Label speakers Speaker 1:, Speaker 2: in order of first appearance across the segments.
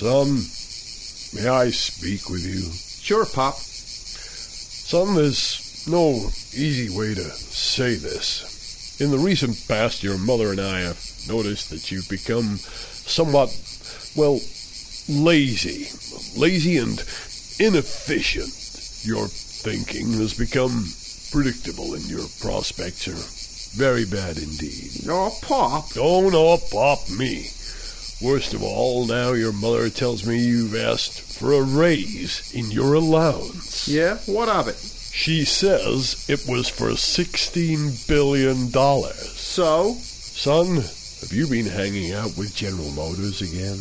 Speaker 1: Son, may I speak with you?
Speaker 2: Sure, Pop.
Speaker 1: Son, there's no easy way to say this. In the recent past, your mother and I have noticed that you've become somewhat, well, lazy. Lazy and inefficient. Your thinking has become predictable and your prospects are very bad indeed.
Speaker 2: Oh, Pop.
Speaker 1: Don't up pop me. Worst of all, now your mother tells me you've asked for a raise in your allowance.
Speaker 2: Yeah, what of it?
Speaker 1: She says it was for $16 billion.
Speaker 2: So?
Speaker 1: Son, have you been hanging out with General Motors again?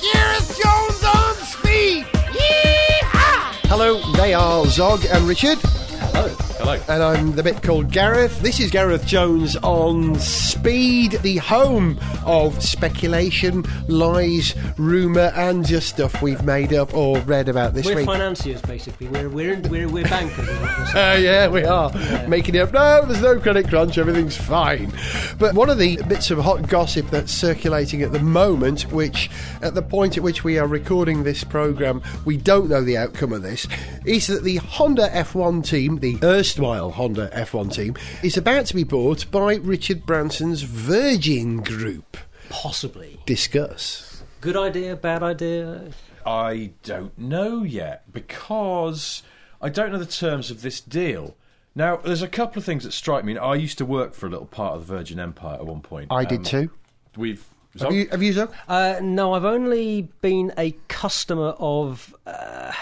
Speaker 3: Gareth Jones on speed! Yeehaw!
Speaker 4: Hello, they are Zog and Richard.
Speaker 5: Hello. Hello.
Speaker 4: And I'm the bit called Gareth. This is Gareth Jones on Speed, the home of speculation, lies, rumour, and just stuff we've made up or read about this
Speaker 6: We're
Speaker 4: week.
Speaker 6: financiers, basically. We're we're we're, we're bankers. is what we're.
Speaker 4: Uh, yeah, we are. Making it up. No, there's no credit crunch. Everything's fine. But one of the bits of hot gossip that's circulating at the moment, which at the point at which we are recording this programme, we don't know the outcome of this, is that the Honda F1 team, the erstwhile Honda F1 team, is about to be bought by Richard Branson's Virgin Group.
Speaker 6: Possibly.
Speaker 4: Discuss.
Speaker 6: Good idea, bad idea.
Speaker 5: I don't know yet because I don't know the terms of this deal. Now, there's a couple of things that strike me. I used to work for a little part of the Virgin Empire at one point.
Speaker 4: I
Speaker 5: Um,
Speaker 4: did too.
Speaker 5: We've.
Speaker 4: Have you, have you, Zog?
Speaker 6: Uh, no, I've only been a customer of. Uh,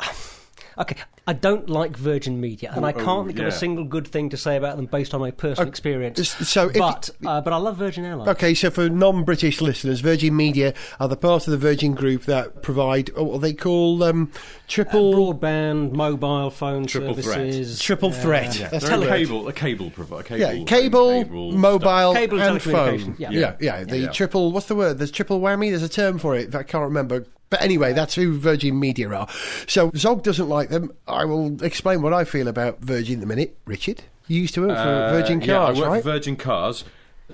Speaker 6: okay, I don't like Virgin Media, and I
Speaker 5: Oh,
Speaker 6: can't think of a single good thing to say about them based on my personal experience.
Speaker 4: so if-
Speaker 6: but uh, but I love Virgin Airlines.
Speaker 4: Okay, so for non-British listeners, Virgin Media are the part of the Virgin Group that provide oh, what they call um, triple
Speaker 6: Broadband, mobile phone
Speaker 5: Triple threat.
Speaker 6: services,
Speaker 4: triple
Speaker 6: uh,
Speaker 4: threat.
Speaker 5: Yeah,
Speaker 4: That's
Speaker 5: a cable, a cable provider. Cable,
Speaker 4: Yeah, cable,
Speaker 5: cable
Speaker 4: mobile,
Speaker 6: Cable
Speaker 4: and phone.
Speaker 6: yeah.
Speaker 4: yeah, yeah. The
Speaker 5: Yeah.
Speaker 4: triple. What's the word? There's triple whammy. There's a term for it. That I can't remember. But anyway, that's who Virgin Media are. So Zog doesn't like them. I will explain what I feel about Virgin in a minute. Richard, you used to work for
Speaker 5: Uh,
Speaker 4: Virgin
Speaker 5: yeah, I
Speaker 4: Cars,
Speaker 5: work
Speaker 4: right?
Speaker 5: for Virgin Cars.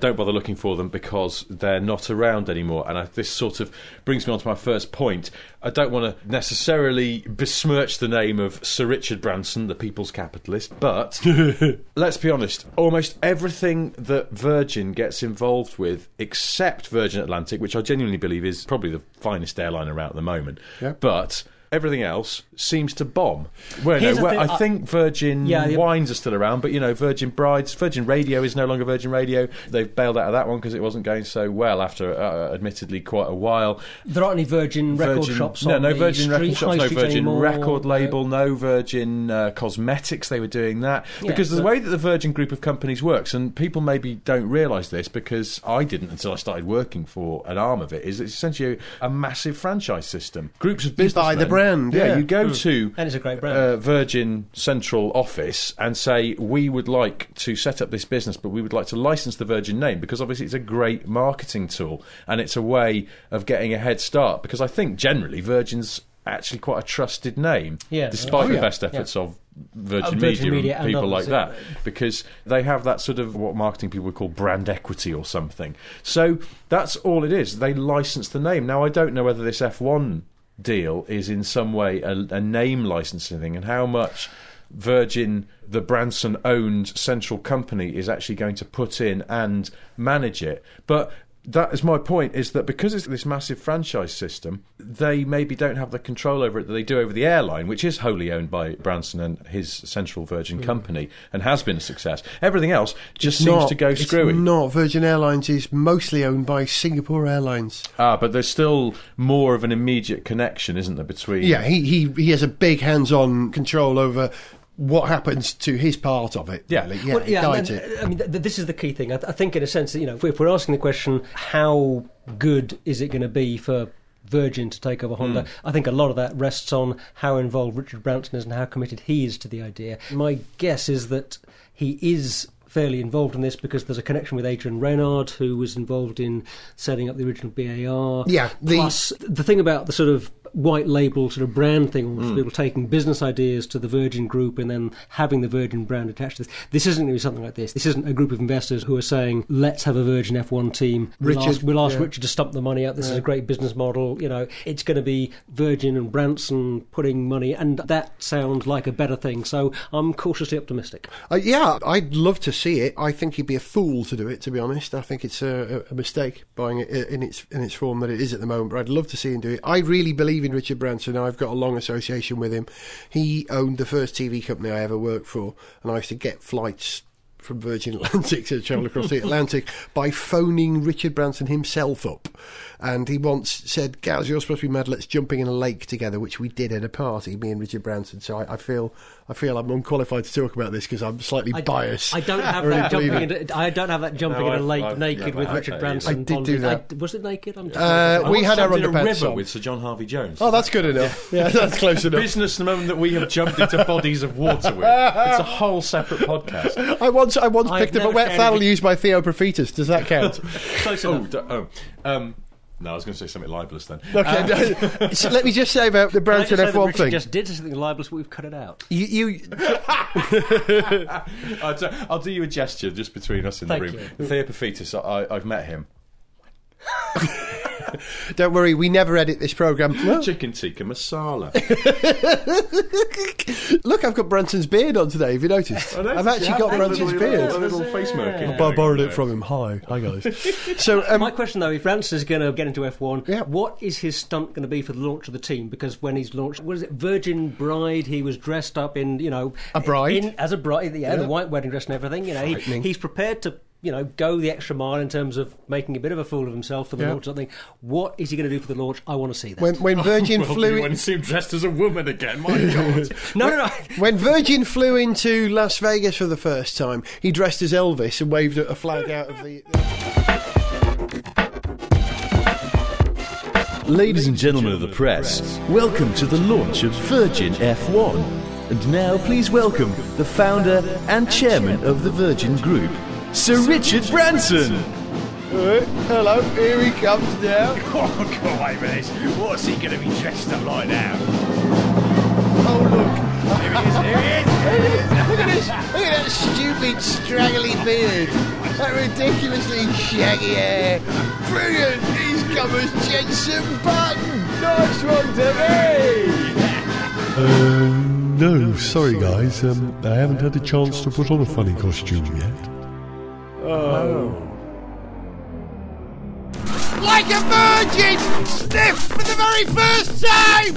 Speaker 5: Don't bother looking for them because they're not around anymore. And I, this sort of brings me on to my first point. I don't want to necessarily besmirch the name of Sir Richard Branson, the people's capitalist, but let's be honest, almost everything that Virgin gets involved with, except Virgin Atlantic, which I genuinely believe is probably the finest airline around at the moment,
Speaker 4: Yeah.
Speaker 5: but everything else seems to bomb. Well,
Speaker 6: Here's
Speaker 5: no, well,
Speaker 6: thing,
Speaker 5: I
Speaker 6: I-
Speaker 5: think Virgin
Speaker 6: Yeah, yeah.
Speaker 5: Wines are still around, but you know, Virgin Brides, Virgin Radio is no longer Virgin Radio. They've bailed out of that one because it wasn't going so well after, uh, admittedly, quite a while.
Speaker 6: There aren't any Virgin record shops.
Speaker 5: no,
Speaker 6: on
Speaker 5: no
Speaker 6: the
Speaker 5: Virgin
Speaker 6: street,
Speaker 5: record shops, no Virgin
Speaker 6: anymore.
Speaker 5: record label, no Virgin uh, cosmetics. They were doing that
Speaker 6: Yeah,
Speaker 5: because the way that the Virgin group of companies works, and people maybe don't realise this because I didn't until I started working for an arm of it. Is it's essentially a massive franchise system. Groups of
Speaker 4: You buy the
Speaker 5: businessmen-
Speaker 4: brand, yeah.
Speaker 5: you go to
Speaker 6: And it's a great brand.
Speaker 5: uh, Virgin Central office and say we would like to set up this business, but we would like to license the Virgin name because obviously it's a great marketing tool and it's a way of getting a head start. Because I think generally Virgin's actually quite a trusted name,
Speaker 6: Yeah.
Speaker 5: despite
Speaker 6: Oh,
Speaker 5: the
Speaker 6: yeah.
Speaker 5: best efforts of Virgin,
Speaker 6: Of Virgin
Speaker 5: Media,
Speaker 6: Media
Speaker 5: and
Speaker 6: and
Speaker 5: people
Speaker 6: others,
Speaker 5: like that, because they have that sort of what marketing people would call brand equity or something. So that's all it is. They license the name. Now I don't know whether this F1 deal is in some way a, a name licensing thing and how much Virgin, the Branson owned central company, is actually going to put in and manage it. But that is my point is that because it's this massive franchise system, they maybe don't have the control over it that they do over the airline, which is wholly owned by Branson and his Central Virgin company and has been a success. Everything else just seems
Speaker 4: Not-
Speaker 5: to go
Speaker 4: it's
Speaker 5: screwy.
Speaker 4: not. Virgin Airlines is mostly owned by Singapore Airlines.
Speaker 5: Ah, but there's still more of an immediate connection, isn't there, between
Speaker 4: Yeah, he, he, he has a big hands-on control over what happens to his part of it.
Speaker 5: Yeah.
Speaker 4: really. yeah,
Speaker 6: Well,
Speaker 4: he
Speaker 6: yeah,
Speaker 4: guides
Speaker 6: and,
Speaker 4: it.
Speaker 6: I mean, th- th- this is the key thing. I, th- I think, in a sense, that, you know, if, if we're asking the question, how good is it going to be for Virgin to take over Honda? Hmm. I think a lot of that rests on how involved Richard Branson is and how committed he is to the idea. My guess is that he is fairly involved in this because there's a connection with Adrian Reynard, who was involved in setting up the original BAR.
Speaker 4: Yeah, the-
Speaker 6: Plus, the thing about the sort of white label sort of brand thing, or people taking business ideas to the Virgin Group and then having the Virgin brand attached to this. This isn't going to be something like this. This isn't a group of investors who are saying, "Let's have a Virgin F1 team." We'll
Speaker 4: Richard,
Speaker 6: ask, we'll ask
Speaker 4: yeah.
Speaker 6: Richard to stump the money out. This is a great business model. You know, it's going to be Virgin and Branson putting money, and that sounds like a better thing. So I'm cautiously optimistic.
Speaker 4: Uh, yeah, I'd love to see it. I think he'd be a fool to do it. To be honest, I think it's a, a mistake buying it in its in its form that it is at the moment. But I'd love to see him do it. I really believe in Richard Branson. I've got a long association with him. He owned the first TV company I ever worked for, and I used to get flights from Virgin Atlantic to travel across the Atlantic by phoning Richard Branson himself up. And he once said, Gaz, you're supposed to be mad, let's jumping in a lake together, which we did at a party, me and Richard Branson. So I, I feel I feel I'm unqualified to talk about this because I'm slightly biased.
Speaker 6: I don't have that jumping.
Speaker 4: believe it.
Speaker 6: I don't have that jumping
Speaker 5: No,
Speaker 6: in a
Speaker 5: I've-
Speaker 6: lake
Speaker 5: I've-
Speaker 6: naked
Speaker 5: yeah,
Speaker 6: with
Speaker 5: I-
Speaker 6: Richard Branson.
Speaker 4: I did do that.
Speaker 6: I- was it naked? I'm just
Speaker 4: Uh, we had our
Speaker 5: jumped in a
Speaker 4: underpants
Speaker 5: river
Speaker 4: on.
Speaker 5: with Sir John Harvey Jones.
Speaker 4: Oh, that's good enough. Yeah, that's close enough.
Speaker 5: business the moment that we have jumped into bodies of water with. It's a whole separate podcast.
Speaker 4: I once I once
Speaker 6: I've
Speaker 4: picked up a wet
Speaker 6: carried
Speaker 4: fowl used by Theo Paphitis. Does that count?
Speaker 6: Close
Speaker 5: Oh,
Speaker 6: enough.
Speaker 5: d- oh, um, no, I was going to say something libelous then.
Speaker 4: Okay, um, so let me just say about the
Speaker 6: Can I
Speaker 4: Branson
Speaker 6: just
Speaker 4: F1
Speaker 6: Richard
Speaker 4: thing.
Speaker 6: just did something libelous, but we've cut it out.
Speaker 4: You, you
Speaker 5: I'll, t- I'll do you a gesture just between us in
Speaker 6: Thank
Speaker 5: the room. Theo Paphitis, I, I've met him.
Speaker 4: don't worry, we never edit this program.
Speaker 5: Chicken tikka masala.
Speaker 4: Look, I've got Branson's beard on today. Have you noticed?
Speaker 5: Oh,
Speaker 4: I've actually got Branson's beard.
Speaker 5: A little face marking.
Speaker 4: I borrowed it from him. Hi, hi guys. So, um,
Speaker 6: My question though, if Ranson is going to get into F1,
Speaker 4: Yeah.
Speaker 6: what is his stunt going to be for the launch of the team? Because when he's launched, what is it, Virgin Bride? He was dressed up in, you know,
Speaker 4: A bride.
Speaker 6: in, as a bride, yeah,
Speaker 4: Yeah.
Speaker 6: the white wedding dress and everything. You know, he,
Speaker 4: Frightening.
Speaker 6: he's prepared to. You know, go the extra mile in terms of making a bit of a fool of himself for the
Speaker 4: Yeah.
Speaker 6: launch of something. What is he going to do for the launch? I want to see that.
Speaker 4: when when Virgin
Speaker 5: Well,
Speaker 4: flew
Speaker 5: you
Speaker 4: in,
Speaker 5: wouldn't seem dressed as a woman again. My God.
Speaker 6: no, no, no.
Speaker 4: when Virgin flew into Las Vegas for the first time, he dressed as Elvis and waved a flag out of the.
Speaker 7: Ladies and gentlemen of the press, welcome to the launch of Virgin F1. And now please welcome the founder and chairman of the Virgin Group, Sir Richard Branson.
Speaker 4: Hello, here he comes now.
Speaker 3: Oh, come away with this. What's he going to be dressed up like now?
Speaker 4: Oh look,
Speaker 3: Here he is, here he is.
Speaker 4: look at this! Look at that stupid straggly beard, that ridiculously shaggy hair. Brilliant! He's come as Jensen Button. Nice one to me.
Speaker 1: Uh, no, sorry guys. Um, I haven't had a chance to put on a funny costume yet.
Speaker 3: Like a virgin! Sniff for the very first time!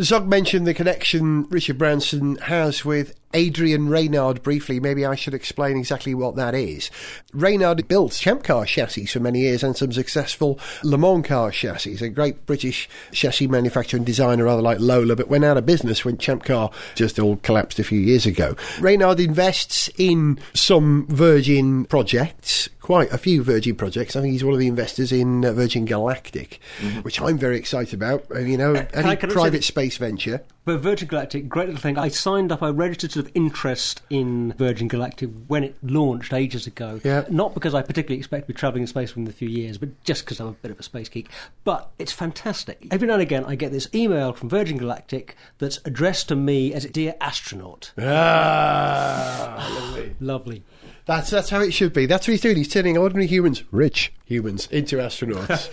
Speaker 4: Zog mentioned the connection Richard Branson has with Adrian Reynard briefly. Maybe I should explain exactly what that is. Reynard built Champ Car chassis for many years and some successful Le Mans car chassis. A great British chassis manufacturer and designer, rather like Lola, but went out of business when Champ Car just all collapsed a few years ago. Reynard invests in some Virgin projects, quite a few Virgin projects. I think he's one of the investors in uh, Virgin Galactic, which I'm very excited about. Uh, you know, any
Speaker 6: I- say
Speaker 4: private space venture.
Speaker 6: But Virgin Galactic, great little thing. I signed up, I registered sort of interest in Virgin Galactic when it launched ages ago.
Speaker 4: Yeah.
Speaker 6: Not because I particularly expect to be travelling in space within a few years, but just because I'm a bit of a space geek. But it's fantastic. Every now and again, I get this email from Virgin Galactic that's addressed to me as Dear Astronaut.
Speaker 4: Ah,
Speaker 6: Lovely.
Speaker 4: that's that's how it should be. That's what he's doing. He's turning ordinary humans, rich humans, into astronauts.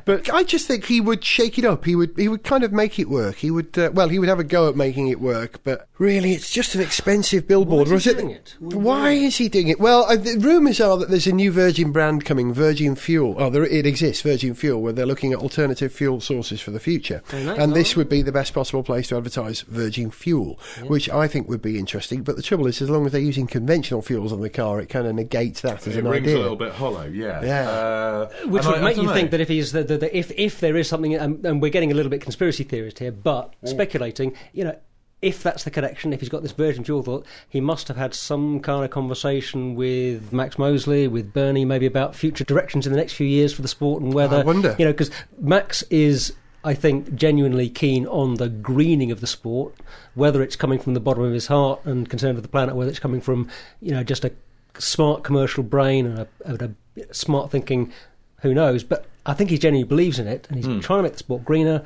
Speaker 4: but I just think he would shake it up. He would he would kind of make it work. He would uh, well, he would have a go at making it work. But really, it's just an expensive billboard.
Speaker 6: Why is he doing
Speaker 4: it?
Speaker 6: it?
Speaker 4: Why is he doing it? Well, uh, the rumours are that there's a new Virgin brand coming, Virgin Fuel. Oh, there, it exists, Virgin Fuel, where they're looking at alternative fuel sources for the future.
Speaker 6: Very nice.
Speaker 4: and this would be the best possible place to advertise Virgin Fuel, which I think would be interesting. But the trouble is, as long as they're using conventional fuels on the car, it kind of negates that as
Speaker 5: It
Speaker 4: an
Speaker 5: rings
Speaker 4: idea.
Speaker 5: a little bit hollow, yeah.
Speaker 4: Yeah.
Speaker 5: Uh,
Speaker 6: Uh,
Speaker 5: Which
Speaker 6: would
Speaker 5: I- I
Speaker 6: make you
Speaker 5: dunno.
Speaker 6: think that if he's the, the, the, if if there is something, and, and we're getting a little bit conspiracy theorist here, but mm. speculating, you know. If that's the connection, if he's got this Virgin Fuel thought, he must have had some kind of conversation with Max Mosley, with Bernie, maybe about future directions in the next few years for the sport and whether
Speaker 4: I wonder.
Speaker 6: you know because Max is, I think, genuinely keen on the greening of the sport, whether it's coming from the bottom of his heart and concerned with the planet, whether it's coming from you know just a smart commercial brain and a, and a smart thinking, who knows? But I think he genuinely believes in it, and he's hmm. trying to make the sport greener.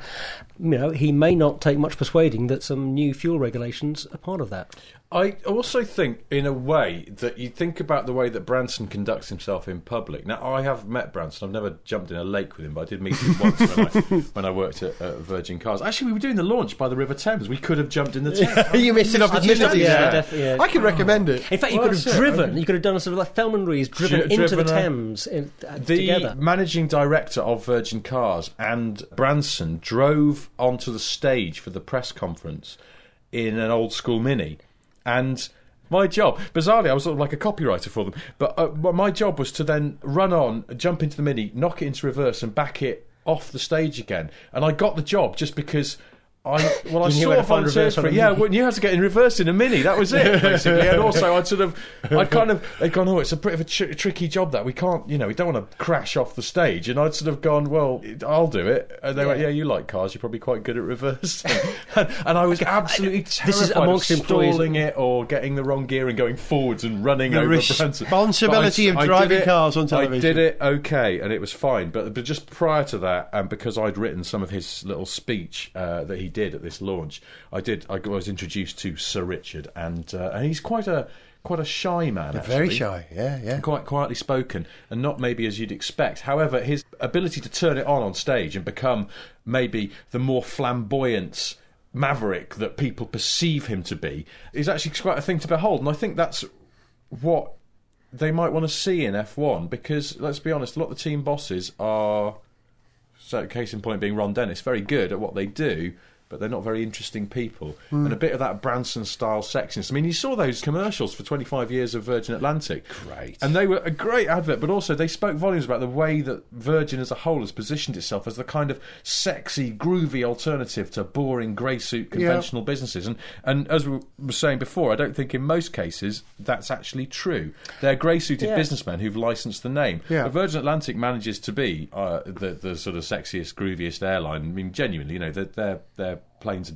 Speaker 6: You know, he may not take much persuading that some new fuel regulations are part of that.
Speaker 5: I also think, in a way, that you think about the way that Branson conducts himself in public. Now, I have met Branson. I've never jumped in a lake with him, but I did meet him once when I, when I worked at uh, Virgin Cars. Actually, we were doing the launch by the River Thames. We could have jumped in the Thames.
Speaker 4: you missed an opportunity.
Speaker 5: Yeah,
Speaker 4: there.
Speaker 6: yeah.
Speaker 4: I can recommend it.
Speaker 6: In fact, you
Speaker 5: Well,
Speaker 6: could have
Speaker 5: that's it.
Speaker 6: driven. You could have done a sort of like Thelma Ruiz, driven
Speaker 5: Dri-
Speaker 6: into the
Speaker 5: driven a-
Speaker 6: Thames in, uh,
Speaker 5: The
Speaker 6: together.
Speaker 5: managing director of Virgin Cars and Branson drove onto the stage for the press conference in an old school Mini, and my job, bizarrely, I was sort of like a copywriter for them, but uh, my job was to then run on, jump into the Mini, knock it into reverse, and back it off the stage again. And I got the job just because. I well, I
Speaker 6: You knew
Speaker 5: saw
Speaker 6: how to reverse on
Speaker 5: for
Speaker 6: a.
Speaker 5: Yeah, well, knew how to get in reverse in a mini. That was it, basically. and also, I'd sort of, I'd kind of, they'd gone, oh, it's a bit of a tr- tricky job that we can't, you know, we don't want to crash off the stage. And I'd sort of gone, well, I'll do it. And they went, yeah, you like cars, you're probably quite good at reverse. and, and I was absolutely terrified
Speaker 6: is amongst
Speaker 5: of stalling it or getting the wrong gear and going forwards and running
Speaker 4: The
Speaker 5: over
Speaker 4: responsibility
Speaker 5: But
Speaker 4: of driving
Speaker 5: it-
Speaker 4: cars on television.
Speaker 5: I did it okay, and it was fine. But but just prior to that, and because I'd written some of his little speech uh, that he did at this launch, I did. I was introduced to Sir Richard, and uh, and he's quite a quite a shy man. Actually.
Speaker 4: Very shy. Yeah, yeah.
Speaker 5: Quite quietly spoken, and not maybe as you'd expect. However, his ability to turn it on on stage and become maybe the more flamboyant maverick that people perceive him to be is actually quite a thing to behold. And I think that's what they might want to see in F1 because let's be honest, a lot of the team bosses are, so case in point being Ron Dennis, very good at what they do. But they're not very interesting people, and a bit of that Branson style sexiness. I mean, you saw those commercials for 25 years of Virgin Atlantic,
Speaker 4: Great.
Speaker 5: and they were a great advert. But also, they spoke volumes about the way that Virgin as a whole has positioned itself as the kind of sexy, groovy alternative to boring grey suit conventional businesses. And and as we were saying before, I don't think in most cases that's actually true. They're grey suited
Speaker 6: Yeah.
Speaker 5: businessmen who've licensed the name.
Speaker 4: Yeah.
Speaker 5: But Virgin Atlantic manages to be uh, the the sort of sexiest, grooviest airline. I mean, genuinely, you know, their their, their planes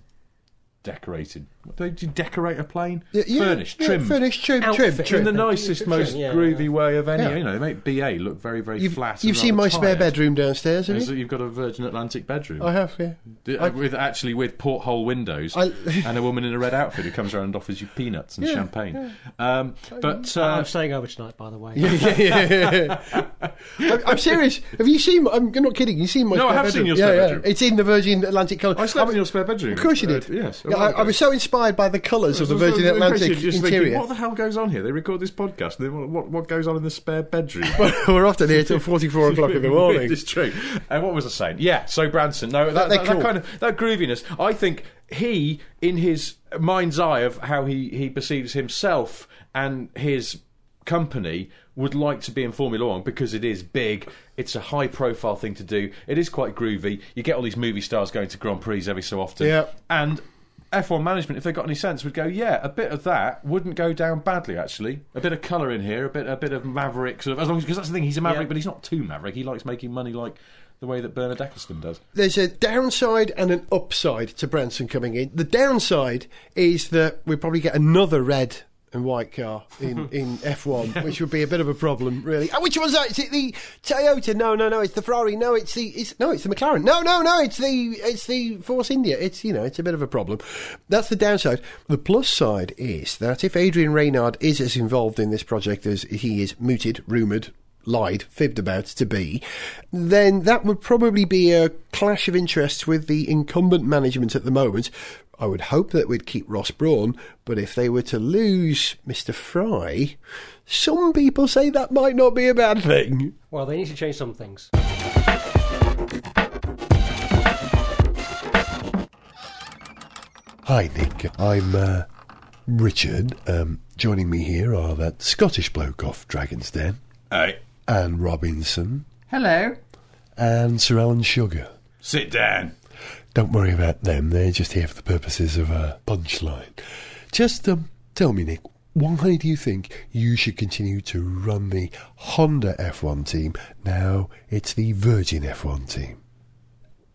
Speaker 5: decorated. What, do you decorate a plane?
Speaker 4: Yeah, yeah,
Speaker 5: Furnished,
Speaker 4: yeah,
Speaker 5: trimmed.
Speaker 4: Furnished, trim, trim,
Speaker 6: Outfit.
Speaker 4: trim.
Speaker 5: In the nicest,
Speaker 6: Trim,
Speaker 5: most
Speaker 6: yeah,
Speaker 5: groovy
Speaker 6: yeah.
Speaker 5: way of any.
Speaker 4: Yeah.
Speaker 5: You know, they make BA look very, very
Speaker 4: You've,
Speaker 5: flat.
Speaker 4: you've seen my
Speaker 5: rather
Speaker 4: spare bedroom downstairs, have you?
Speaker 5: you've got a Virgin Atlantic bedroom.
Speaker 4: I have, yeah.
Speaker 5: D-
Speaker 4: I-
Speaker 5: with actually with porthole windows
Speaker 4: I-
Speaker 5: and a woman in a red outfit who comes around and offers you peanuts and
Speaker 4: Yeah,
Speaker 5: champagne. Um, but
Speaker 6: Uh,
Speaker 5: uh,
Speaker 6: I'm staying over tonight, by the way.
Speaker 4: I'm, I'm serious. Have you seen? I'm not kidding. You've seen my
Speaker 5: No, I
Speaker 4: spare
Speaker 5: have seen
Speaker 4: bedroom?
Speaker 5: your
Speaker 4: yeah,
Speaker 5: spare
Speaker 4: yeah.
Speaker 5: bedroom.
Speaker 4: It's in the Virgin Atlantic colour.
Speaker 5: I slept in your spare bedroom.
Speaker 4: Of course you
Speaker 5: Uh,
Speaker 4: did.
Speaker 5: yes. A
Speaker 4: Yeah,
Speaker 5: while
Speaker 4: I, I was so inspired by the colours of the Virgin
Speaker 5: so-
Speaker 4: Atlantic
Speaker 5: just
Speaker 4: interior.
Speaker 5: Thinking, what the hell goes on here? They record this podcast. And then what, what, goes on in the spare bedroom?
Speaker 4: We're often here till 44 o'clock in the morning.
Speaker 5: it's true. And what was I saying? Yeah. So Branson, no, that, that, that kind of that grooviness. I think he, in his mind's eye of how he he perceives himself and his company would like to be in Formula One because it is big. It's a high profile thing to do. It is quite groovy. You get all these movie stars going to Grand Prix every so often.
Speaker 4: Yeah.
Speaker 5: And F1 management, if they got any sense, would go, yeah, a bit of that wouldn't go down badly. Actually, a bit of colour in here, a bit, a bit of maverick, sort of, as long as because that's the thing, he's a maverick,
Speaker 6: Yeah.
Speaker 5: but he's not too maverick. He likes making money like the way that Bernard Ecclestone does.
Speaker 4: There's a downside and an upside to Branson coming in. The downside is that we probably get another red and white car in, in F1, which would be a bit of a problem, really. Oh, which one's that? Is it the Toyota? No, no, no. It's the Ferrari. No, it's the it's no, it's the McLaren. No, no, no. It's the it's the Force India. It's you know, it's a bit of a problem. That's the downside. The plus side is that if Adrian Reynard is as involved in this project as he is mooted, rumoured, lied, fibbed about to be, then that would probably be a clash of interests with the incumbent management at the moment. I would hope that we'd keep Ross Brawn, but if they were to lose Mr. Fry, some people say that might not be a bad thing.
Speaker 6: Well, they need to change some things.
Speaker 1: Hi, Nick. I'm uh, Richard. Um, joining me here are that Scottish bloke off Dragon's Den,
Speaker 5: Hey,
Speaker 1: Anne Robinson,
Speaker 5: hello.
Speaker 1: and Sir Alan Sugar.
Speaker 5: Sit down.
Speaker 1: Don't worry about them. They're just here for the purposes of a punchline. Just um, tell me, Nick, why do you think you should continue to run the Honda F1 team now it's the Virgin F1 team?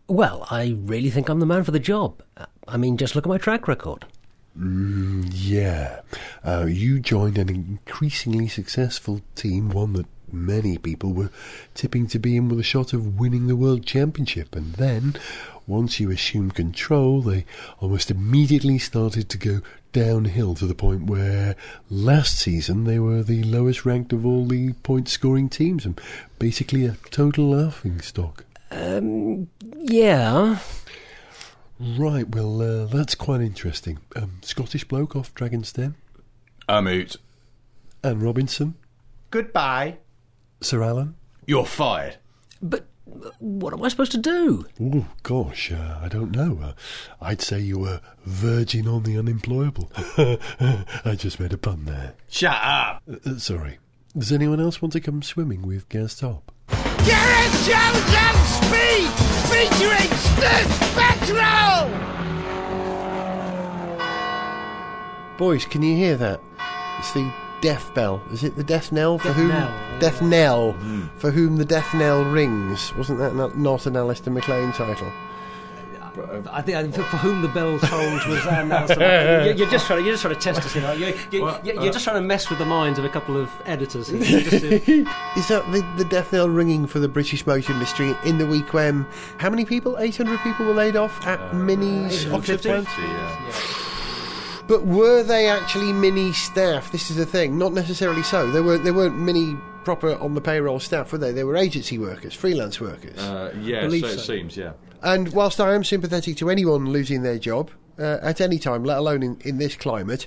Speaker 6: Well, I really think I'm the man for the job. I mean, just look at my track record.
Speaker 1: Yeah. Uh, you joined an increasingly successful team, one that
Speaker 4: many people were tipping to be in with a shot of winning the World Championship. And then, once you assumed control, they almost immediately started to go downhill to the point where last season they were the lowest ranked of all the point scoring teams and basically a total laughing stock.
Speaker 6: Um, yeah.
Speaker 4: Right, well, uh, that's quite interesting. Um, Scottish bloke off Dragon's Den,
Speaker 5: I'm out.
Speaker 4: Anne Robinson,
Speaker 3: Goodbye.
Speaker 4: Sir Alan.
Speaker 5: You're fired.
Speaker 6: But what am I supposed to do?
Speaker 4: Oh, gosh, uh, I don't know. Uh, I'd say you were verging on the unemployable. I just made a pun there.
Speaker 5: Shut up.
Speaker 4: Uh, sorry. Does anyone else want to come swimming with Gaz Top?
Speaker 3: Gareth Jones and Speed featuring Stiff Petrol!
Speaker 4: Boys, can you hear that? It's the death bell. Is it the death knell for
Speaker 6: Death
Speaker 4: whom?
Speaker 6: knell, yeah.
Speaker 4: Death knell for whom the death knell rings. Wasn't that not, not an Alistair MacLean title?
Speaker 6: I think for, for whom the bell tolls was Anne Nelson. You're, you're just trying. You're just trying to test us here. Aren't you? You're, you're,
Speaker 5: uh,
Speaker 6: you're just trying to mess with the minds of a couple of editors. here. You're just, uh,
Speaker 4: Is that the, the death knell ringing for the British motor industry in the week when how many people? Eight hundred people were laid off at Mini's Oxford
Speaker 6: 850?
Speaker 4: plant.
Speaker 5: Yeah.
Speaker 4: But were they actually mini staff? This is the thing. Not necessarily so. They were. They weren't mini proper on the payroll staff, were they? They were agency workers, freelance workers.
Speaker 5: Uh, yeah, so
Speaker 6: Believe
Speaker 5: it seems, yeah.
Speaker 4: And whilst I am sympathetic to anyone losing their job uh, at any time, let alone in, in this climate,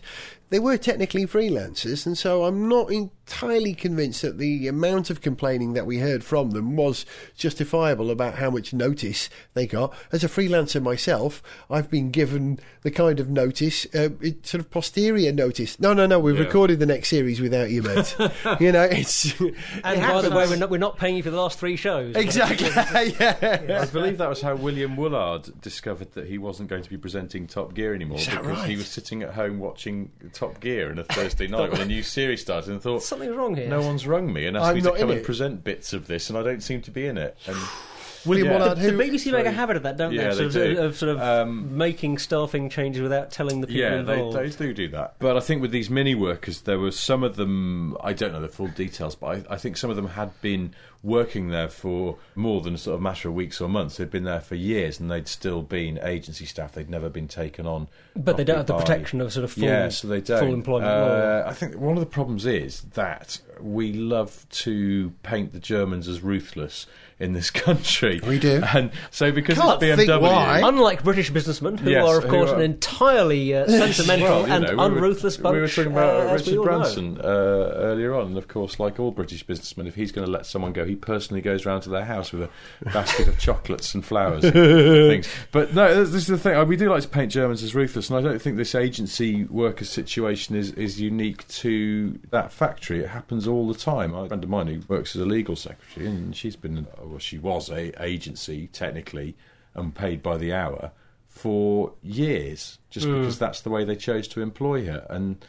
Speaker 4: they were technically freelancers, and so I'm not entirely convinced that the amount of complaining that we heard from them was justifiable about how much notice they got. As a freelancer myself, I've been given the kind of notice, uh, it, sort of posterior notice. No, no, no, we've
Speaker 5: Yeah.
Speaker 4: recorded the next series without you, mate. you know, it's. it
Speaker 6: and by the way, we're not, we're not paying you for the last three shows.
Speaker 4: Exactly. yeah.
Speaker 5: I believe that was how William Woollard discovered that he wasn't going to be presenting Top Gear anymore
Speaker 4: Is that
Speaker 5: because he was sitting at home watching Top Gear on a Thursday night when a new series started and thought,
Speaker 6: Something's wrong here.
Speaker 5: no one's rung me and asked
Speaker 4: I'm
Speaker 5: me to
Speaker 4: not in
Speaker 5: come and
Speaker 4: it.
Speaker 5: present bits of this and I don't seem to be in it. And
Speaker 4: William
Speaker 5: Yeah.
Speaker 4: Woollard,
Speaker 6: The
Speaker 4: who.
Speaker 6: BBC make a habit of that, don't
Speaker 5: Yeah,
Speaker 6: they? Sort,
Speaker 5: they
Speaker 6: of,
Speaker 5: do.
Speaker 6: of sort of
Speaker 5: Um,
Speaker 6: making staffing changes without telling the people
Speaker 5: yeah, they,
Speaker 6: involved.
Speaker 5: they do do that. But I think with these mini workers, there were some of them, I don't know the full details, but I, I think some of them had been working there for more than a sort of matter of weeks or months. They'd been there for years and they'd still been agency staff. They'd never been taken on.
Speaker 6: But they don't have the
Speaker 5: by-
Speaker 6: protection of sort of full,
Speaker 5: yeah, so they don't.
Speaker 6: full employment
Speaker 5: Uh,
Speaker 6: law.
Speaker 5: I think one of the problems is that we love to paint the Germans as ruthless in this country.
Speaker 4: We do.
Speaker 5: and so because
Speaker 4: Can't
Speaker 5: it's
Speaker 4: think
Speaker 5: BMW,
Speaker 4: why.
Speaker 6: Unlike British businessmen, who
Speaker 5: Yes,
Speaker 6: are, of
Speaker 5: who
Speaker 6: course,
Speaker 5: are-
Speaker 6: entirely uh, sentimental
Speaker 5: Well,
Speaker 6: and
Speaker 5: know, we were-
Speaker 6: bunch.
Speaker 5: We were talking about
Speaker 6: uh,
Speaker 5: Richard. Branson uh, earlier on, and of course, like all British businessmen, if he's going to let someone go, he personally goes round to their house with a basket of chocolates and flowers, and things. But no, this this is the thing. We do like to paint Germans as ruthless, and I don't think this agency worker situation is is unique to that factory. It happens all the time. I a friend of mine who works as a legal secretary, and she's been, well, she was a agency technically, and paid by the hour for years, just hmm. because that's the way they chose to employ her. And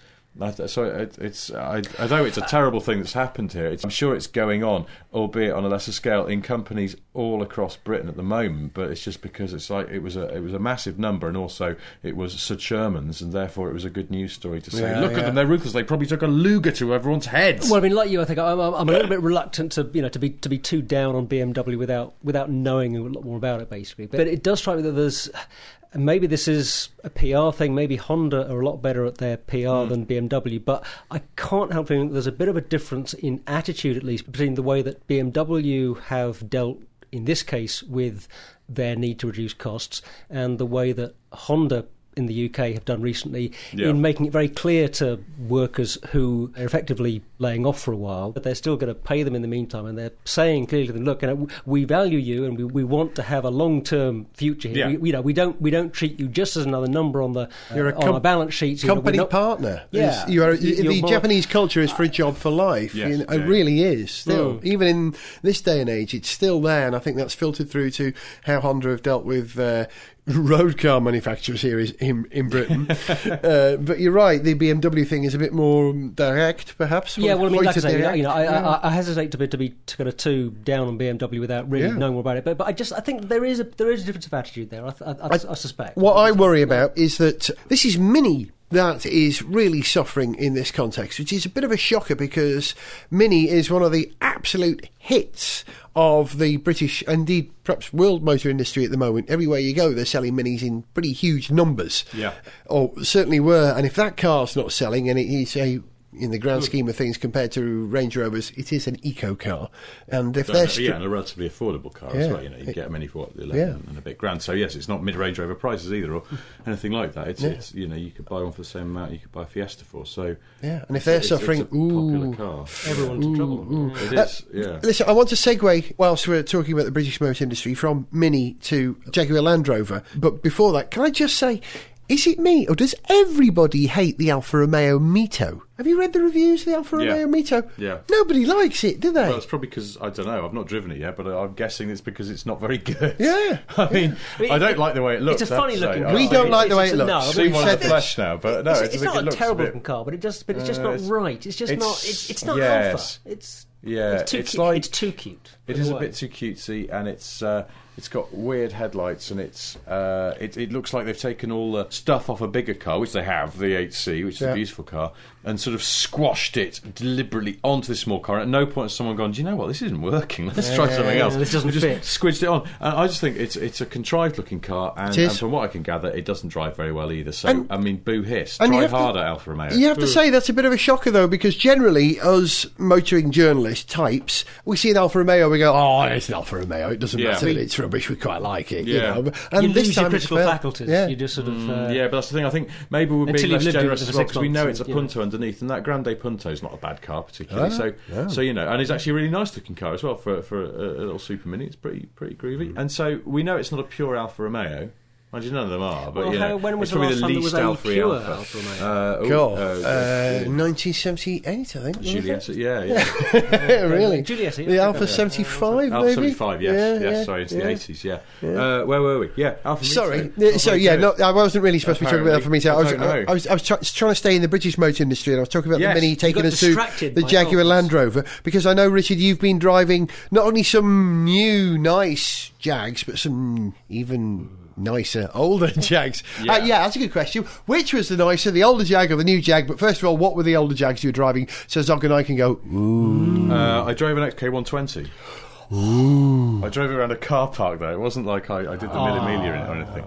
Speaker 5: so it, it's, I, although it's a terrible thing that's happened here, it's, I'm sure it's going on, albeit on a lesser scale, in companies all across Britain at the moment. But it's just because it's like it was a it was a massive number, and also it was Sir Sherman's, and therefore it was a good news story to say,
Speaker 4: Yeah,
Speaker 5: look
Speaker 4: yeah.
Speaker 5: at them, they're ruthless. They probably took a Luger to everyone's heads.
Speaker 6: Well, I mean, like you, I think I'm, I'm a little bit reluctant to, you know, to be to be too down on BMW without without knowing a lot more about it, basically. But it does strike me that there's maybe this is a PR thing. Maybe Honda are a lot better at their PR hmm. than BMW. But I can't help feeling that there's a bit of a difference in attitude, at least, between the way that BMW have dealt in this case with their need to reduce costs and the way that Honda in the UK have done recently
Speaker 5: Yeah.
Speaker 6: in making it very clear to workers who are effectively laying off for a while that they're still going to pay them in the meantime and they're saying clearly to them look you know, we value you and we, we want to have a long-term future here
Speaker 5: Yeah.
Speaker 6: we, you know we don't we don't treat you just as another number on the
Speaker 4: You're a
Speaker 6: on our balance sheets you know,
Speaker 4: company
Speaker 6: not-
Speaker 4: partner.
Speaker 6: Yeah.
Speaker 4: You are,
Speaker 6: You-
Speaker 4: the
Speaker 6: more-
Speaker 4: Japanese culture is for a job for life.
Speaker 5: Yes,
Speaker 4: you know,
Speaker 5: yeah,
Speaker 4: it really is. Still,
Speaker 6: Mm.
Speaker 4: even in this day and age, it's still there, and I think that's filtered through to how Honda have dealt with. Uh, Road car manufacturers here is in in Britain, uh, but you're right. The BMW thing is a bit more direct, perhaps.
Speaker 6: Yeah, well, I mean, like I say, you know, I,
Speaker 4: Yeah.
Speaker 6: I, I hesitate to be to be to kind of too down on BMW without really
Speaker 4: Yeah.
Speaker 6: knowing more about it. But but I just I think there is a there is a difference of attitude there. I, I, I, I suspect.
Speaker 4: What I worry about is that this is Mini. That is really suffering in this context, which is a bit of a shocker because Mini is one of the absolute hits of the British, indeed perhaps world motor industry at the moment. Everywhere you go, they're selling Minis in pretty huge numbers.
Speaker 5: Yeah.
Speaker 4: Or certainly were. And if that car's not selling, and it is a in the grand scheme of things, compared to Range Rovers, it is an eco car. And if they're
Speaker 5: Uh, yeah, and a relatively affordable car as well. You know, you can get them any for what, eleven
Speaker 4: Yeah.
Speaker 5: and a bit grand. So yes, it's not mid-range Rover prices either, or anything like that. It's,
Speaker 4: Yeah.
Speaker 5: it's you know, you could buy one for the same amount you could buy a Fiesta for. So
Speaker 4: Yeah, and if they're
Speaker 5: it's- it's
Speaker 4: suffering,
Speaker 5: a popular
Speaker 4: ooh.
Speaker 5: car.
Speaker 6: Everyone's in trouble.
Speaker 5: It is, yeah.
Speaker 4: Listen, I want to segue whilst we're talking about the British motor industry from Mini to Jaguar Land Rover. But before that, can I just say, is it me or does everybody hate the Alfa Romeo Mito? Have you read the reviews of the Alfa
Speaker 5: Yeah.
Speaker 4: Romeo Mito?
Speaker 5: Yeah.
Speaker 4: Nobody likes it, do they?
Speaker 5: Well, it's probably because I don't know. I've not driven it yet, but I'm guessing it's because it's not very good.
Speaker 4: Yeah.
Speaker 5: I mean, I don't like the way it looks.
Speaker 6: It's a funny
Speaker 5: I have to
Speaker 6: looking car.
Speaker 4: We don't like the way it looks.
Speaker 6: no,
Speaker 5: I've seen one in
Speaker 4: said
Speaker 5: the flesh now, but no,
Speaker 6: it's,
Speaker 5: I
Speaker 6: it's not
Speaker 5: it
Speaker 6: a terrible
Speaker 5: a
Speaker 6: looking car, but it just but it's just
Speaker 5: Uh,
Speaker 6: not
Speaker 5: it's-
Speaker 6: right. It's just
Speaker 5: it's-
Speaker 6: not. It's, it's not
Speaker 5: yes.
Speaker 6: Alfa. It's
Speaker 5: Yeah,
Speaker 6: It's too
Speaker 5: it's
Speaker 6: cute.
Speaker 5: like
Speaker 6: it's too cute.
Speaker 5: It
Speaker 6: in
Speaker 5: is a bit too cutesy, and it's uh, it's got weird headlights, and it's uh, it, it looks like they've taken all the stuff off a bigger car, which they have, the 8C, which is
Speaker 4: Yeah.
Speaker 5: a beautiful car, and sort of squashed it deliberately onto this small car. At no point has someone gone, "Do you know what? This isn't working. Let's try something else."
Speaker 6: this doesn't
Speaker 5: just
Speaker 6: fit.
Speaker 5: Squidged it on, and I just think it's it's a contrived looking car, and, and from what I can gather, it doesn't drive very well either. So
Speaker 4: And-
Speaker 5: I mean, boo hiss.
Speaker 4: and
Speaker 5: Try
Speaker 4: have to-
Speaker 5: harder, Alfa Romeo.
Speaker 4: You have to say that's a bit of a shocker, though, because generally, us motoring journalist types, we see an Alfa Romeo, we go, "Oh, it's an Alfa Romeo. It doesn't
Speaker 5: Yeah.
Speaker 4: matter it's rubbish. We quite like it."
Speaker 5: Yeah.
Speaker 4: You know? And
Speaker 6: you
Speaker 4: this
Speaker 6: lose
Speaker 4: time
Speaker 6: your critical
Speaker 4: fair.
Speaker 6: faculties.
Speaker 4: Yeah.
Speaker 6: You just sort of. Uh,
Speaker 5: yeah, but that's the thing. I think maybe we're
Speaker 6: Until
Speaker 5: being
Speaker 6: you've
Speaker 5: less generous as well because we know it's a
Speaker 6: and- yeah.
Speaker 5: Punto underneath, and that Grande Punto is not a bad car particularly.
Speaker 4: Ah,
Speaker 5: so,
Speaker 4: yeah.
Speaker 5: so you know, and it's actually a really nice looking car as well for for a, a little super mini. It's pretty pretty groovy,
Speaker 6: Mm.
Speaker 5: and so we know it's not a pure Alfa Romeo. Mind you, none of them are, but
Speaker 6: Well,
Speaker 5: you know,
Speaker 6: how- when was
Speaker 5: it's
Speaker 6: the
Speaker 5: probably
Speaker 6: last
Speaker 5: the
Speaker 6: time there
Speaker 5: least
Speaker 6: was a
Speaker 5: Alfa
Speaker 6: pure
Speaker 5: Alfa.
Speaker 6: Alfa Romeo?
Speaker 5: Uh, oh,
Speaker 4: God,
Speaker 5: uh,
Speaker 4: uh, 1978, I think. wasn't?
Speaker 5: Juliet, yeah, yeah.
Speaker 4: Yeah, really.
Speaker 6: Juliet, yeah.
Speaker 4: The Alfa
Speaker 6: Yeah.
Speaker 4: 75,
Speaker 5: Alfa
Speaker 4: maybe?
Speaker 5: 75, yes,
Speaker 4: Yeah,
Speaker 5: yes,
Speaker 4: yeah,
Speaker 5: sorry, it's
Speaker 4: yeah.
Speaker 5: the 80s, yeah. Uh, where were we? Yeah, Alfa
Speaker 4: Sorry.
Speaker 5: Romeo.
Speaker 4: So yeah, no, I wasn't really supposed to be talking about Alfa
Speaker 5: Apparently.
Speaker 4: Romeo. I was,
Speaker 5: I.
Speaker 4: I was, I was try, trying to stay in the British motor industry, and I was talking about
Speaker 5: Yes.
Speaker 4: the Mini taking
Speaker 6: got
Speaker 4: us to the Jaguar
Speaker 6: Alfas.
Speaker 4: Land Rover because I know Richard, you've been driving not only some new nice Jags, but some even nicer older Jags. Yeah. Uh,
Speaker 5: Yeah.
Speaker 4: that's a good question. Which was the nicer, the older Jag or the new Jag? But first of all, what were the older Jags you were driving? So Zog and I can go. Ooh.
Speaker 5: Uh, I drove an XK120. I drove it around a car park though. It wasn't like I, I did the in it or anything.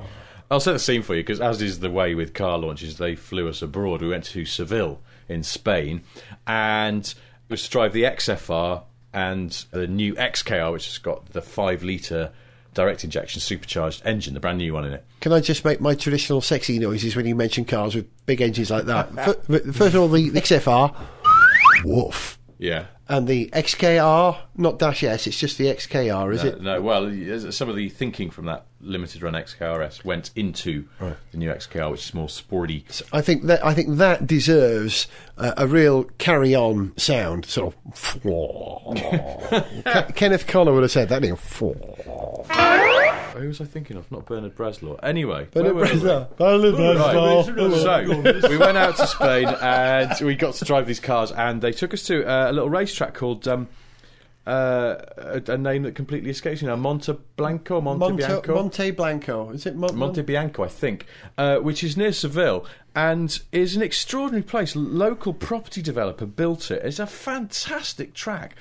Speaker 5: I'll set the scene for you because, as is the way with car launches, they flew us abroad. We went to Seville in Spain and it was to drive the XFR and the new XKR, which has got the five litre direct injection supercharged engine, the brand new one in it.
Speaker 4: Can I just make my traditional sexy noises when you mention cars with big engines like that? Fir- First of all, the XFR, woof.
Speaker 5: Yeah.
Speaker 4: And the XKR, not Dash S, it's just the XKR, is
Speaker 5: No,
Speaker 4: it?
Speaker 5: no, well, some of the thinking from that limited run XKRS went into the new XKR, which is more sporty.
Speaker 4: I think that I think that deserves uh, a real carry-on sound, sort of. Ke- Kenneth Connor would have said that. didn't he?
Speaker 5: Who was I thinking of? Not Bernard Bresslaw. Anyway,
Speaker 4: Bernard
Speaker 5: where were we?
Speaker 4: Bresslaw. Bernard Bresslaw.
Speaker 5: Right. So we went out to Spain and we got to drive these cars, and they took us to uh, a little racetrack called um, uh, a, a name that completely escapes me now. Monte Blanco, Monte,
Speaker 4: Monte,
Speaker 5: Bianco,
Speaker 4: Monte Blanco. Is it Mon-
Speaker 5: Monte Bianco, I think, uh, which is near Seville and is an extraordinary place. Local property developer built it. It's a fantastic track.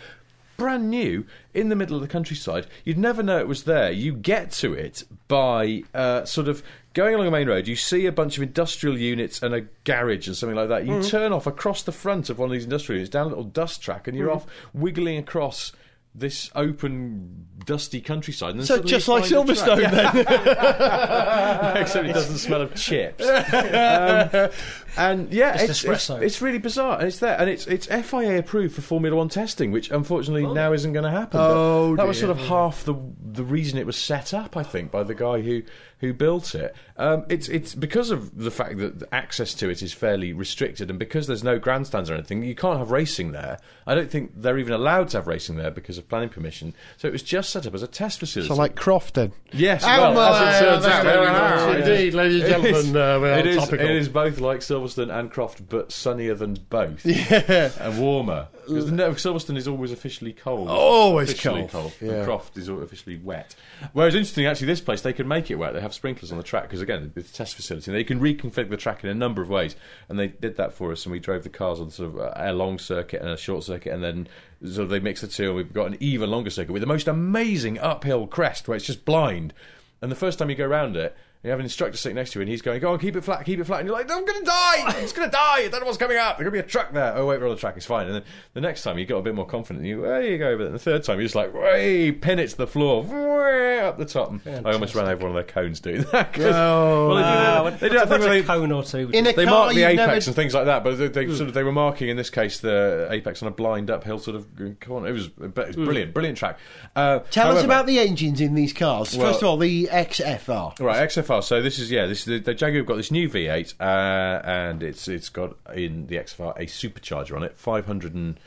Speaker 5: Brand new in the middle of the countryside. You'd never know it was there. You get to it by uh, sort of going along a main road. You see a bunch of industrial units and a garage and something like that. You
Speaker 4: Mm.
Speaker 5: turn off across the front of one of these industrial units down a little dust track, and you're
Speaker 4: Mm.
Speaker 5: off wiggling across this open, dusty countryside. And
Speaker 4: So just like
Speaker 5: find a.
Speaker 4: Silverstone, then.
Speaker 5: Except it doesn't smell of chips. um, and yeah,
Speaker 6: Just
Speaker 5: it's, it's, it's really bizarre, and it's there, and it's it's FIA approved for Formula One testing, which unfortunately now isn't going to happen. But
Speaker 4: Oh,
Speaker 5: that was sort of half the the reason it was set up, I think, by the guy who who built it. Um, it's it's because of the fact that the access to it is fairly restricted, and because there's no grandstands or anything, you can't have racing there. I don't think they're even allowed to have racing there because of planning permission. So it was just set up as a test facility.
Speaker 4: So like Croft, then.
Speaker 5: Yes,
Speaker 4: Oh,
Speaker 5: well,
Speaker 4: my,
Speaker 5: as it turns out,
Speaker 4: very
Speaker 5: it
Speaker 4: nice
Speaker 5: is-
Speaker 4: indeed, ladies and
Speaker 5: it is-
Speaker 4: gentlemen, uh, we are
Speaker 5: it is-
Speaker 4: topical.
Speaker 5: it is both like Silverstone and Croft, but sunnier than both.
Speaker 4: Yeah.
Speaker 5: And warmer. Because no, Silverstone is always officially cold.
Speaker 4: Always
Speaker 5: officially
Speaker 4: cold,
Speaker 5: cold.
Speaker 4: yeah.
Speaker 5: And Croft is officially wet. Whereas interesting, actually, this place they can make it wet. They have sprinklers on the track because again, it's a test facility. They can reconfigure the track in a number of ways, and they did that for us. And we drove the cars on sort of a long circuit and a short circuit, and then of they mix the two, and we've got an even longer circuit with the most amazing uphill crest where it's just blind. And the first time you go around it, you have an instructor sitting next to you, and he's going, "Go on, keep it flat, keep it flat." And you're like, "I'm going to die! It's going to die! I don't know what's coming up. There's going to be a truck there. Oh wait, we're on the track. It's fine." And then the next time you got a bit more confident, and you there you go. But then the third time, you're just like, "Way, pin it to the floor, way up the top." And I almost ran over one of their cones doing that. 'cause-
Speaker 4: Oh,
Speaker 5: well, they do that. They do that
Speaker 6: what's
Speaker 5: thing
Speaker 6: a
Speaker 5: where they,
Speaker 6: cone or two.
Speaker 4: In a
Speaker 5: they
Speaker 4: car
Speaker 5: mark the apex
Speaker 4: never-
Speaker 5: and things like that, but they, they sort of they were marking in this case the apex on a blind uphill sort of corner. It was, but it's brilliant, brilliant track. Uh,
Speaker 4: Tell us about the engines in these cars.
Speaker 5: Well-
Speaker 4: First of all, the XFR.
Speaker 5: Right, XFR. So this is yeah, this is the, the Jaguar have got this new V8, uh, and it's it's got in the XFR a supercharger on it, five hundred and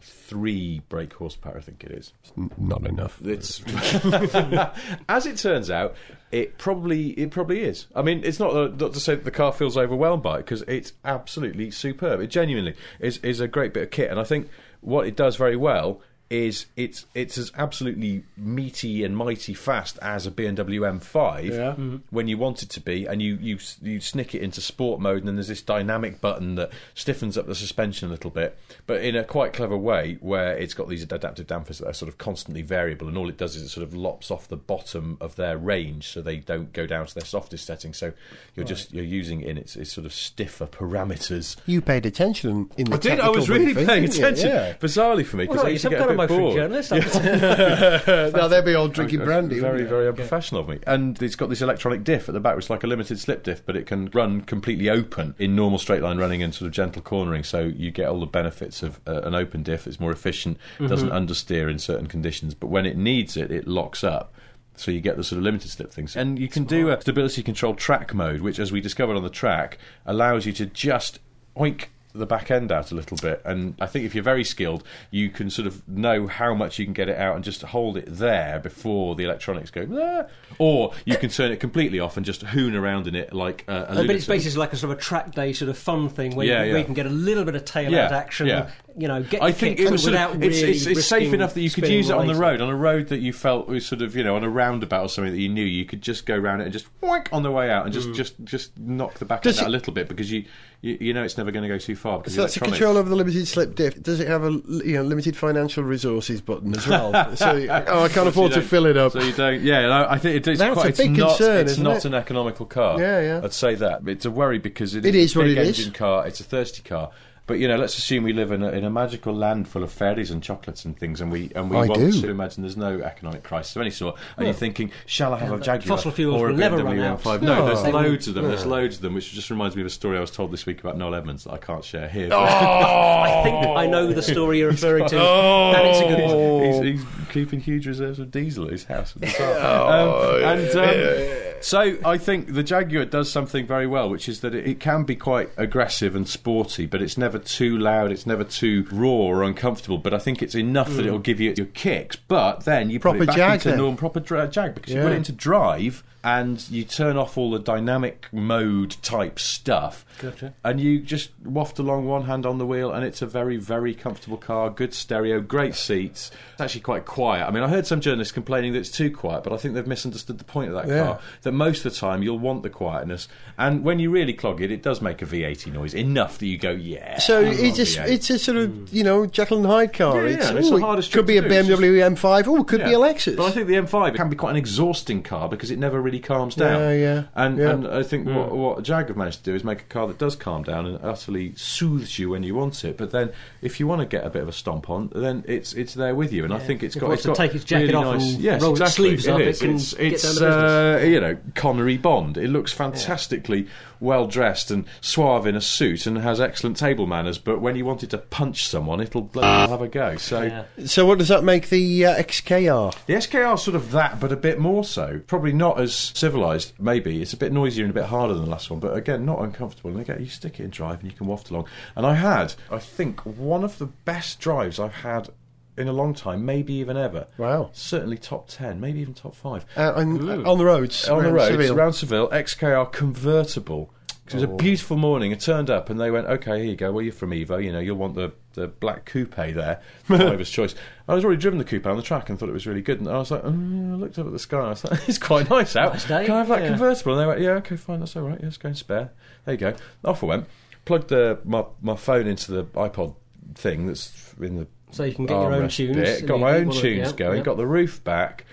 Speaker 5: three brake horsepower, I think it is.
Speaker 4: Not enough.
Speaker 5: It's as it turns out, it probably it probably is. I mean, it's not uh, not to say that the car feels overwhelmed by it because it's absolutely superb. It genuinely is is a great bit of kit, and I think what it does very well is it's it's as absolutely meaty and mighty fast as a BMW M5
Speaker 4: Yeah.
Speaker 5: when you want it to be, and you you you snick it into sport mode, and then there's this dynamic button that stiffens up the suspension a little bit, but in a quite clever way where it's got these adaptive dampers that are sort of constantly variable, and all it does is it sort of lops off the bottom of their range, so they don't go down to their softest setting. So you're just you're using it in its, its sort of stiffer parameters.
Speaker 4: You paid attention in the
Speaker 5: I did. I was really
Speaker 4: briefing,
Speaker 5: paying attention,
Speaker 4: Yeah.
Speaker 5: bizarrely for me, because
Speaker 6: Well,
Speaker 5: I used to get a bit
Speaker 6: motoring
Speaker 5: bored.
Speaker 6: journalist. that's-
Speaker 4: now they'd be all drinking brandy.
Speaker 5: Very,
Speaker 4: wouldn't
Speaker 5: very unprofessional of me. And it's got this electronic diff at the back, which is like a limited slip diff, but it can run completely open in normal straight line running and sort of gentle cornering. So you get all the benefits of uh, an open diff. It's more efficient, doesn't understeer in certain conditions, but when it needs it, it locks up. So you get the sort of limited slip things, and you can do a stability control track mode, which, as we discovered on the track, allows you to just oink the back end out a little bit. And I think if you're very skilled, you can sort of know how much you can get it out and just hold it there before the electronics go. "Ah." Or you can turn it completely off and just hoon around in it like a, a
Speaker 6: but it's basically like a sort of a track day sort of fun thing where,
Speaker 5: Yeah,
Speaker 6: you,
Speaker 5: yeah.
Speaker 6: where you can get a little bit of tail
Speaker 5: Yeah,
Speaker 6: out action.
Speaker 5: yeah.
Speaker 6: You know, get
Speaker 5: I think it was sort of, it's,
Speaker 6: really
Speaker 5: it's, it's safe enough that you could use it on the road, on a road that you felt was sort of, you know, on a roundabout or something that you knew you could just go around it and just whack on the way out and just just just knock the back
Speaker 4: Does
Speaker 5: end out
Speaker 4: it-
Speaker 5: a little bit because you you, you know it's never going to go too far because
Speaker 4: So that's a control over the limited slip diff. Does it have a you know limited financial resources button as well? so oh, I can't afford to fill it up.
Speaker 5: So you don't. Yeah, no, I think it is
Speaker 4: That's
Speaker 5: quite.
Speaker 4: a
Speaker 5: it's
Speaker 4: big
Speaker 5: not,
Speaker 4: concern,
Speaker 5: It's
Speaker 4: isn't
Speaker 5: not
Speaker 4: it?
Speaker 5: an economical car.
Speaker 4: Yeah, yeah.
Speaker 5: I'd say that. It's a worry because it
Speaker 4: It
Speaker 5: is,
Speaker 4: is
Speaker 5: a
Speaker 4: what
Speaker 5: big
Speaker 4: it is.
Speaker 5: engine car. It's a thirsty car. But you know, let's assume we live in a, in a magical land full of fairies and chocolates and things, and we and we
Speaker 4: I
Speaker 5: want
Speaker 4: do.
Speaker 5: to imagine there's no economic crisis of any sort. And you're thinking, shall I have a Jaguar
Speaker 6: fossil fuels
Speaker 5: or a
Speaker 6: will never
Speaker 5: BMW
Speaker 6: run out.
Speaker 5: No,
Speaker 4: No.
Speaker 5: there's loads of them. There's loads of them, which just reminds me of a story I was told this week about Noel Edmonds that I can't share here.
Speaker 4: Oh,
Speaker 6: I think I know the story you're referring to, and it's a good one.
Speaker 5: He's, he's keeping huge reserves of diesel at his house. At the time. um, and um, so I think the Jaguar does something very well, which is that it, it can be quite aggressive and sporty, but it's never too loud, it's never too raw or uncomfortable. But I think it's enough that hmm. it'll give you your kicks. But then you
Speaker 4: Proper
Speaker 5: put it back
Speaker 4: Jag
Speaker 5: into normal proper dra- Jag because you put it into drive. And you turn off all the dynamic mode type stuff,
Speaker 6: Gotcha.
Speaker 5: and you just waft along one hand on the wheel, and it's a very, very comfortable car. Good stereo, great seats. It's actually quite quiet. I mean, I heard some journalists complaining that it's too quiet, but I think they've misunderstood the point of that
Speaker 4: Yeah.
Speaker 5: car. That most of the time you'll want the quietness, and when you really clog it, it does make a V80 noise enough that you go, yeah.
Speaker 4: So it's
Speaker 5: a
Speaker 4: a,
Speaker 5: V8.
Speaker 4: it's a sort of you know Jekyll and Hyde car.
Speaker 5: Yeah, yeah,
Speaker 4: it's,
Speaker 5: and it's
Speaker 4: ooh,
Speaker 5: the hardest
Speaker 4: it could be a.
Speaker 5: It's just-
Speaker 4: BMW M5. Oh, it could be a Lexus.
Speaker 5: But I think the M5 can be quite an exhausting car because it never really calms down.
Speaker 4: Yeah, yeah,
Speaker 5: And
Speaker 4: yeah.
Speaker 5: and I think what what Jag have managed to do is make a car that does calm down and utterly soothes you when you want it. But then if you want to get a bit of a stomp on, then it's it's there with you. And I think it's
Speaker 6: If
Speaker 5: got it's
Speaker 6: to
Speaker 5: got
Speaker 6: take its jacket
Speaker 5: really
Speaker 6: off
Speaker 5: nice,
Speaker 6: and
Speaker 5: yes,
Speaker 6: roll its
Speaker 5: exactly,
Speaker 6: sleeves up, it
Speaker 5: is.
Speaker 6: can
Speaker 5: it's it's
Speaker 6: down to business.
Speaker 5: uh, you know Connery Bond. It looks fantastically well dressed and suave in a suit and has excellent table manners. But when you want it to punch someone, it'll bloody have a go. So.
Speaker 6: Yeah.
Speaker 4: so what does that make the uh, XKR?
Speaker 5: The XKR is sort of that, but a bit more so. Probably not as civilised, maybe. It's a bit noisier and a bit harder than the last one, but again, not uncomfortable. And again, you stick it in drive and you can waft along. And I had, I think, one of the best drives I've had in a long time, maybe even ever.
Speaker 4: Wow.
Speaker 5: Certainly top 10, maybe even top 5.
Speaker 4: Uh, on, on the roads,
Speaker 5: On the roads,
Speaker 4: Seville.
Speaker 5: around Seville, XKR convertible. 'Cause it was a beautiful morning. I turned up and they went, "Okay, here you go. Well, you're from Evo. You know, you'll want the the black coupe there, driver's choice." I was already driven the coupe on the track and thought it was really good. And I was like, mm, I looked up at the sky. I was like, "It's quite nice out.
Speaker 6: Nice
Speaker 5: Can I have that
Speaker 6: yeah.
Speaker 5: convertible?" And they went, "Yeah, okay, fine. That's all right. Yeah, let's go and spare." There you go. Off I went. Plugged the my my phone into the iPod thing that's in the
Speaker 6: So you can get your own tunes.
Speaker 5: got my own tunes going, got the roof back,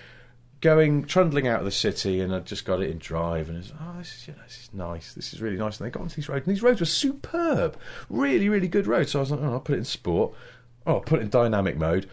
Speaker 5: going trundling out of the city, and I just got it in drive, and it's oh, this is you know, this is nice, this is really nice. And they got onto these roads, and these roads were superb, really, really good roads. So I was like, oh, I'll put it in sport, oh, I'll put it in dynamic mode.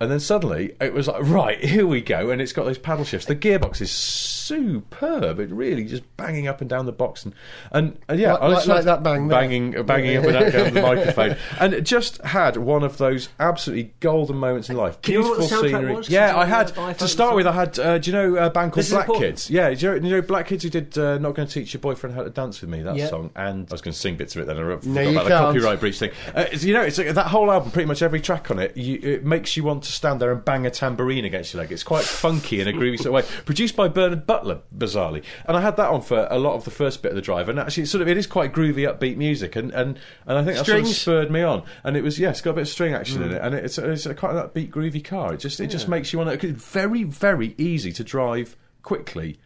Speaker 5: And then suddenly it was like, right, here we go, and it's got those paddle shifts. The gearbox is superb. It really just banging up and down the box, and and, and yeah,
Speaker 4: Like-
Speaker 5: I
Speaker 4: like- like that bang there.
Speaker 5: banging, banging up and down going the microphone, and it just had one of those absolutely golden moments in life.
Speaker 6: Can you remember
Speaker 5: Beautiful
Speaker 6: what the
Speaker 5: scenery.
Speaker 6: was?
Speaker 5: Yeah,
Speaker 6: you
Speaker 5: I had to start with. I had, uh, do you know a band called
Speaker 6: This
Speaker 5: Black. Kids? Yeah, do you, know, you know Black Kids who did uh, "Not Going to Teach Your Boyfriend How to Dance with Me" that
Speaker 6: Yeah.
Speaker 5: song, and I was going to sing bits of it. Then I forgot
Speaker 4: No, you
Speaker 5: about
Speaker 4: can't.
Speaker 5: copyright breach thing. Uh, you know, it's like that whole album. Pretty much every track on it, you, it makes you want to stand there and bang a tambourine against your leg. It's quite funky in a groovy sort of way. Produced by Bernard Butler, bizarrely, and I had that on for a lot of the first bit of the drive. And actually, it's sort of it is quite groovy, upbeat music, and and, and I think that sort of
Speaker 4: Strings?
Speaker 5: spurred me on. And it was yeah, it's got a bit of string action in hmm. it, and it's it's a quite that beat groovy car. It just it just makes you want to. It's very very easy to drive quickly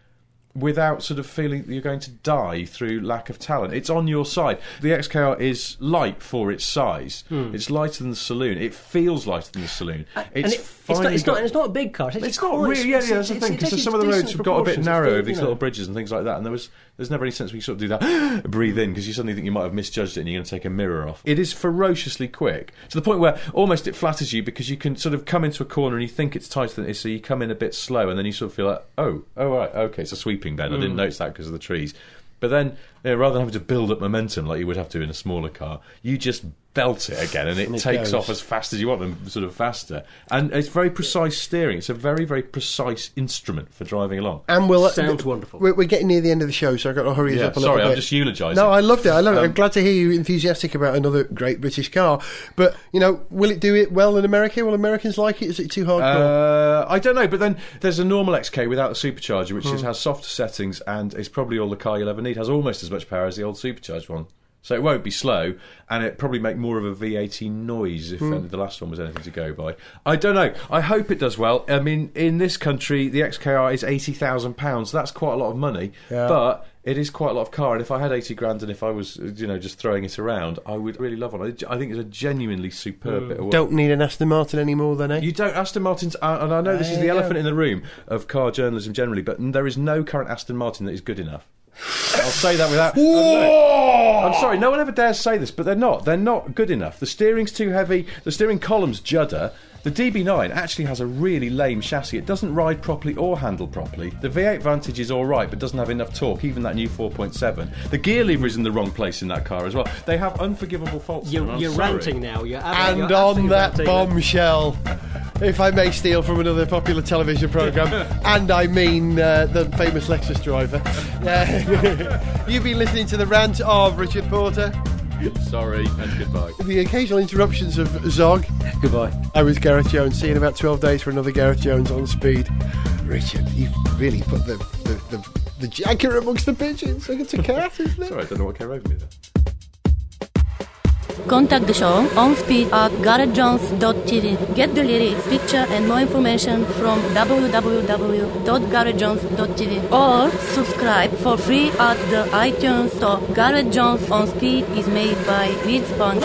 Speaker 5: without sort of feeling that you're going to die through lack of talent. It's on your side. The XKR is light for its size. Hmm. It's lighter than the saloon. It feels lighter than the saloon.
Speaker 6: Uh, and
Speaker 5: It's
Speaker 6: it- it's, not, it's,
Speaker 5: got-
Speaker 6: not, it's not a big car. It's,
Speaker 5: not
Speaker 6: quite-
Speaker 5: really, yeah, yeah. That's the thing. Because some of the roads have got a bit narrow these
Speaker 6: you
Speaker 5: little bridges and things like that. And there was, there's never any sense we sort of do that, breathe in, because you suddenly think you might have misjudged it and you're going to take a mirror off. It is ferociously quick to the point where almost it flatters you because you can sort of come into a corner and you think it's tighter than it is, so you come in a bit slow, and then you sort of feel like, oh, oh, right, okay, it's a sweeping bend. I
Speaker 6: Mm.
Speaker 5: didn't notice that because of the trees. But then, you know, rather than having to build up momentum like you would have to in a smaller car, you just belt it again, and it,
Speaker 4: And it
Speaker 5: takes
Speaker 4: goes.
Speaker 5: off as fast as you want and sort of faster. And it's very precise steering. It's a very, very precise instrument for driving along.
Speaker 4: And we'll,
Speaker 6: Sounds wonderful.
Speaker 4: We're, we're getting near the end of the show, so I've got to hurry us
Speaker 5: Yeah,
Speaker 4: up a
Speaker 5: sorry,
Speaker 4: little bit.
Speaker 5: Sorry, I'm just eulogising.
Speaker 4: No, I loved it. I love it. I'm
Speaker 5: Um,
Speaker 4: glad to hear you enthusiastic about another great British car. But you know, will it do it well in America? Will Americans like it? Is it too hardcore?
Speaker 5: Uh, I don't know, but then there's a normal XK without the supercharger, which
Speaker 4: Hmm.
Speaker 5: is, has softer settings and is probably all the car you'll ever need. Has almost as much power as the old supercharged one, so it won't be slow, and it probably make more of a V80 noise if uh, the last one was anything to go by. I don't know. I hope it does well. I mean, in this country, the XKR is eighty thousand pounds. That's quite a lot of money,
Speaker 4: Yeah.
Speaker 5: but. It is quite a lot of car, and if I had eighty grand, and if I was, uh, you know, just throwing it around, I would really love one. I think it's a genuinely superb bit of work.
Speaker 4: Don't need an Aston Martin anymore, then, eh?
Speaker 5: You don't. Aston Martin's, uh, and I know this is the elephant
Speaker 4: go.
Speaker 5: in the room of car journalism generally, but there is no current Aston Martin that is good enough. I'll say that without. I'm, I'm sorry, no one ever dares say this, but they're not. They're not good enough. The steering's too heavy. The steering column's judder. The DB9 actually has a really lame chassis. It doesn't ride properly or handle properly. The V8 Vantage is all right, but doesn't have enough torque. Even that new 4.7. The gear lever is in the wrong place in that car as well. They have unforgivable faults.
Speaker 6: You're, you're ranting now. You're
Speaker 4: and
Speaker 6: you're
Speaker 4: on that
Speaker 6: ranting.
Speaker 4: bombshell, if I may steal from another popular television programme, and I mean uh, the famous Lexus driver, uh, you've been listening to the rant of Richard Porter,
Speaker 5: Sorry and goodbye.
Speaker 4: the occasional interruptions of Zog.
Speaker 6: Goodbye.
Speaker 4: I was Gareth Jones. See you in about 12 days for another Gareth Jones on speed. Richard, you've really put the, the, the, the jacker amongst the pigeons. Look, it's a cat, isn't it?
Speaker 5: Sorry, I don't know what came over me there.
Speaker 8: Contact the show on speed at garethjones.tv. Get the lyrics, picture, and more information from www.garethjones.tv or subscribe for free at the iTunes store. Gareth Jones on Speed is made by Reed Sponge.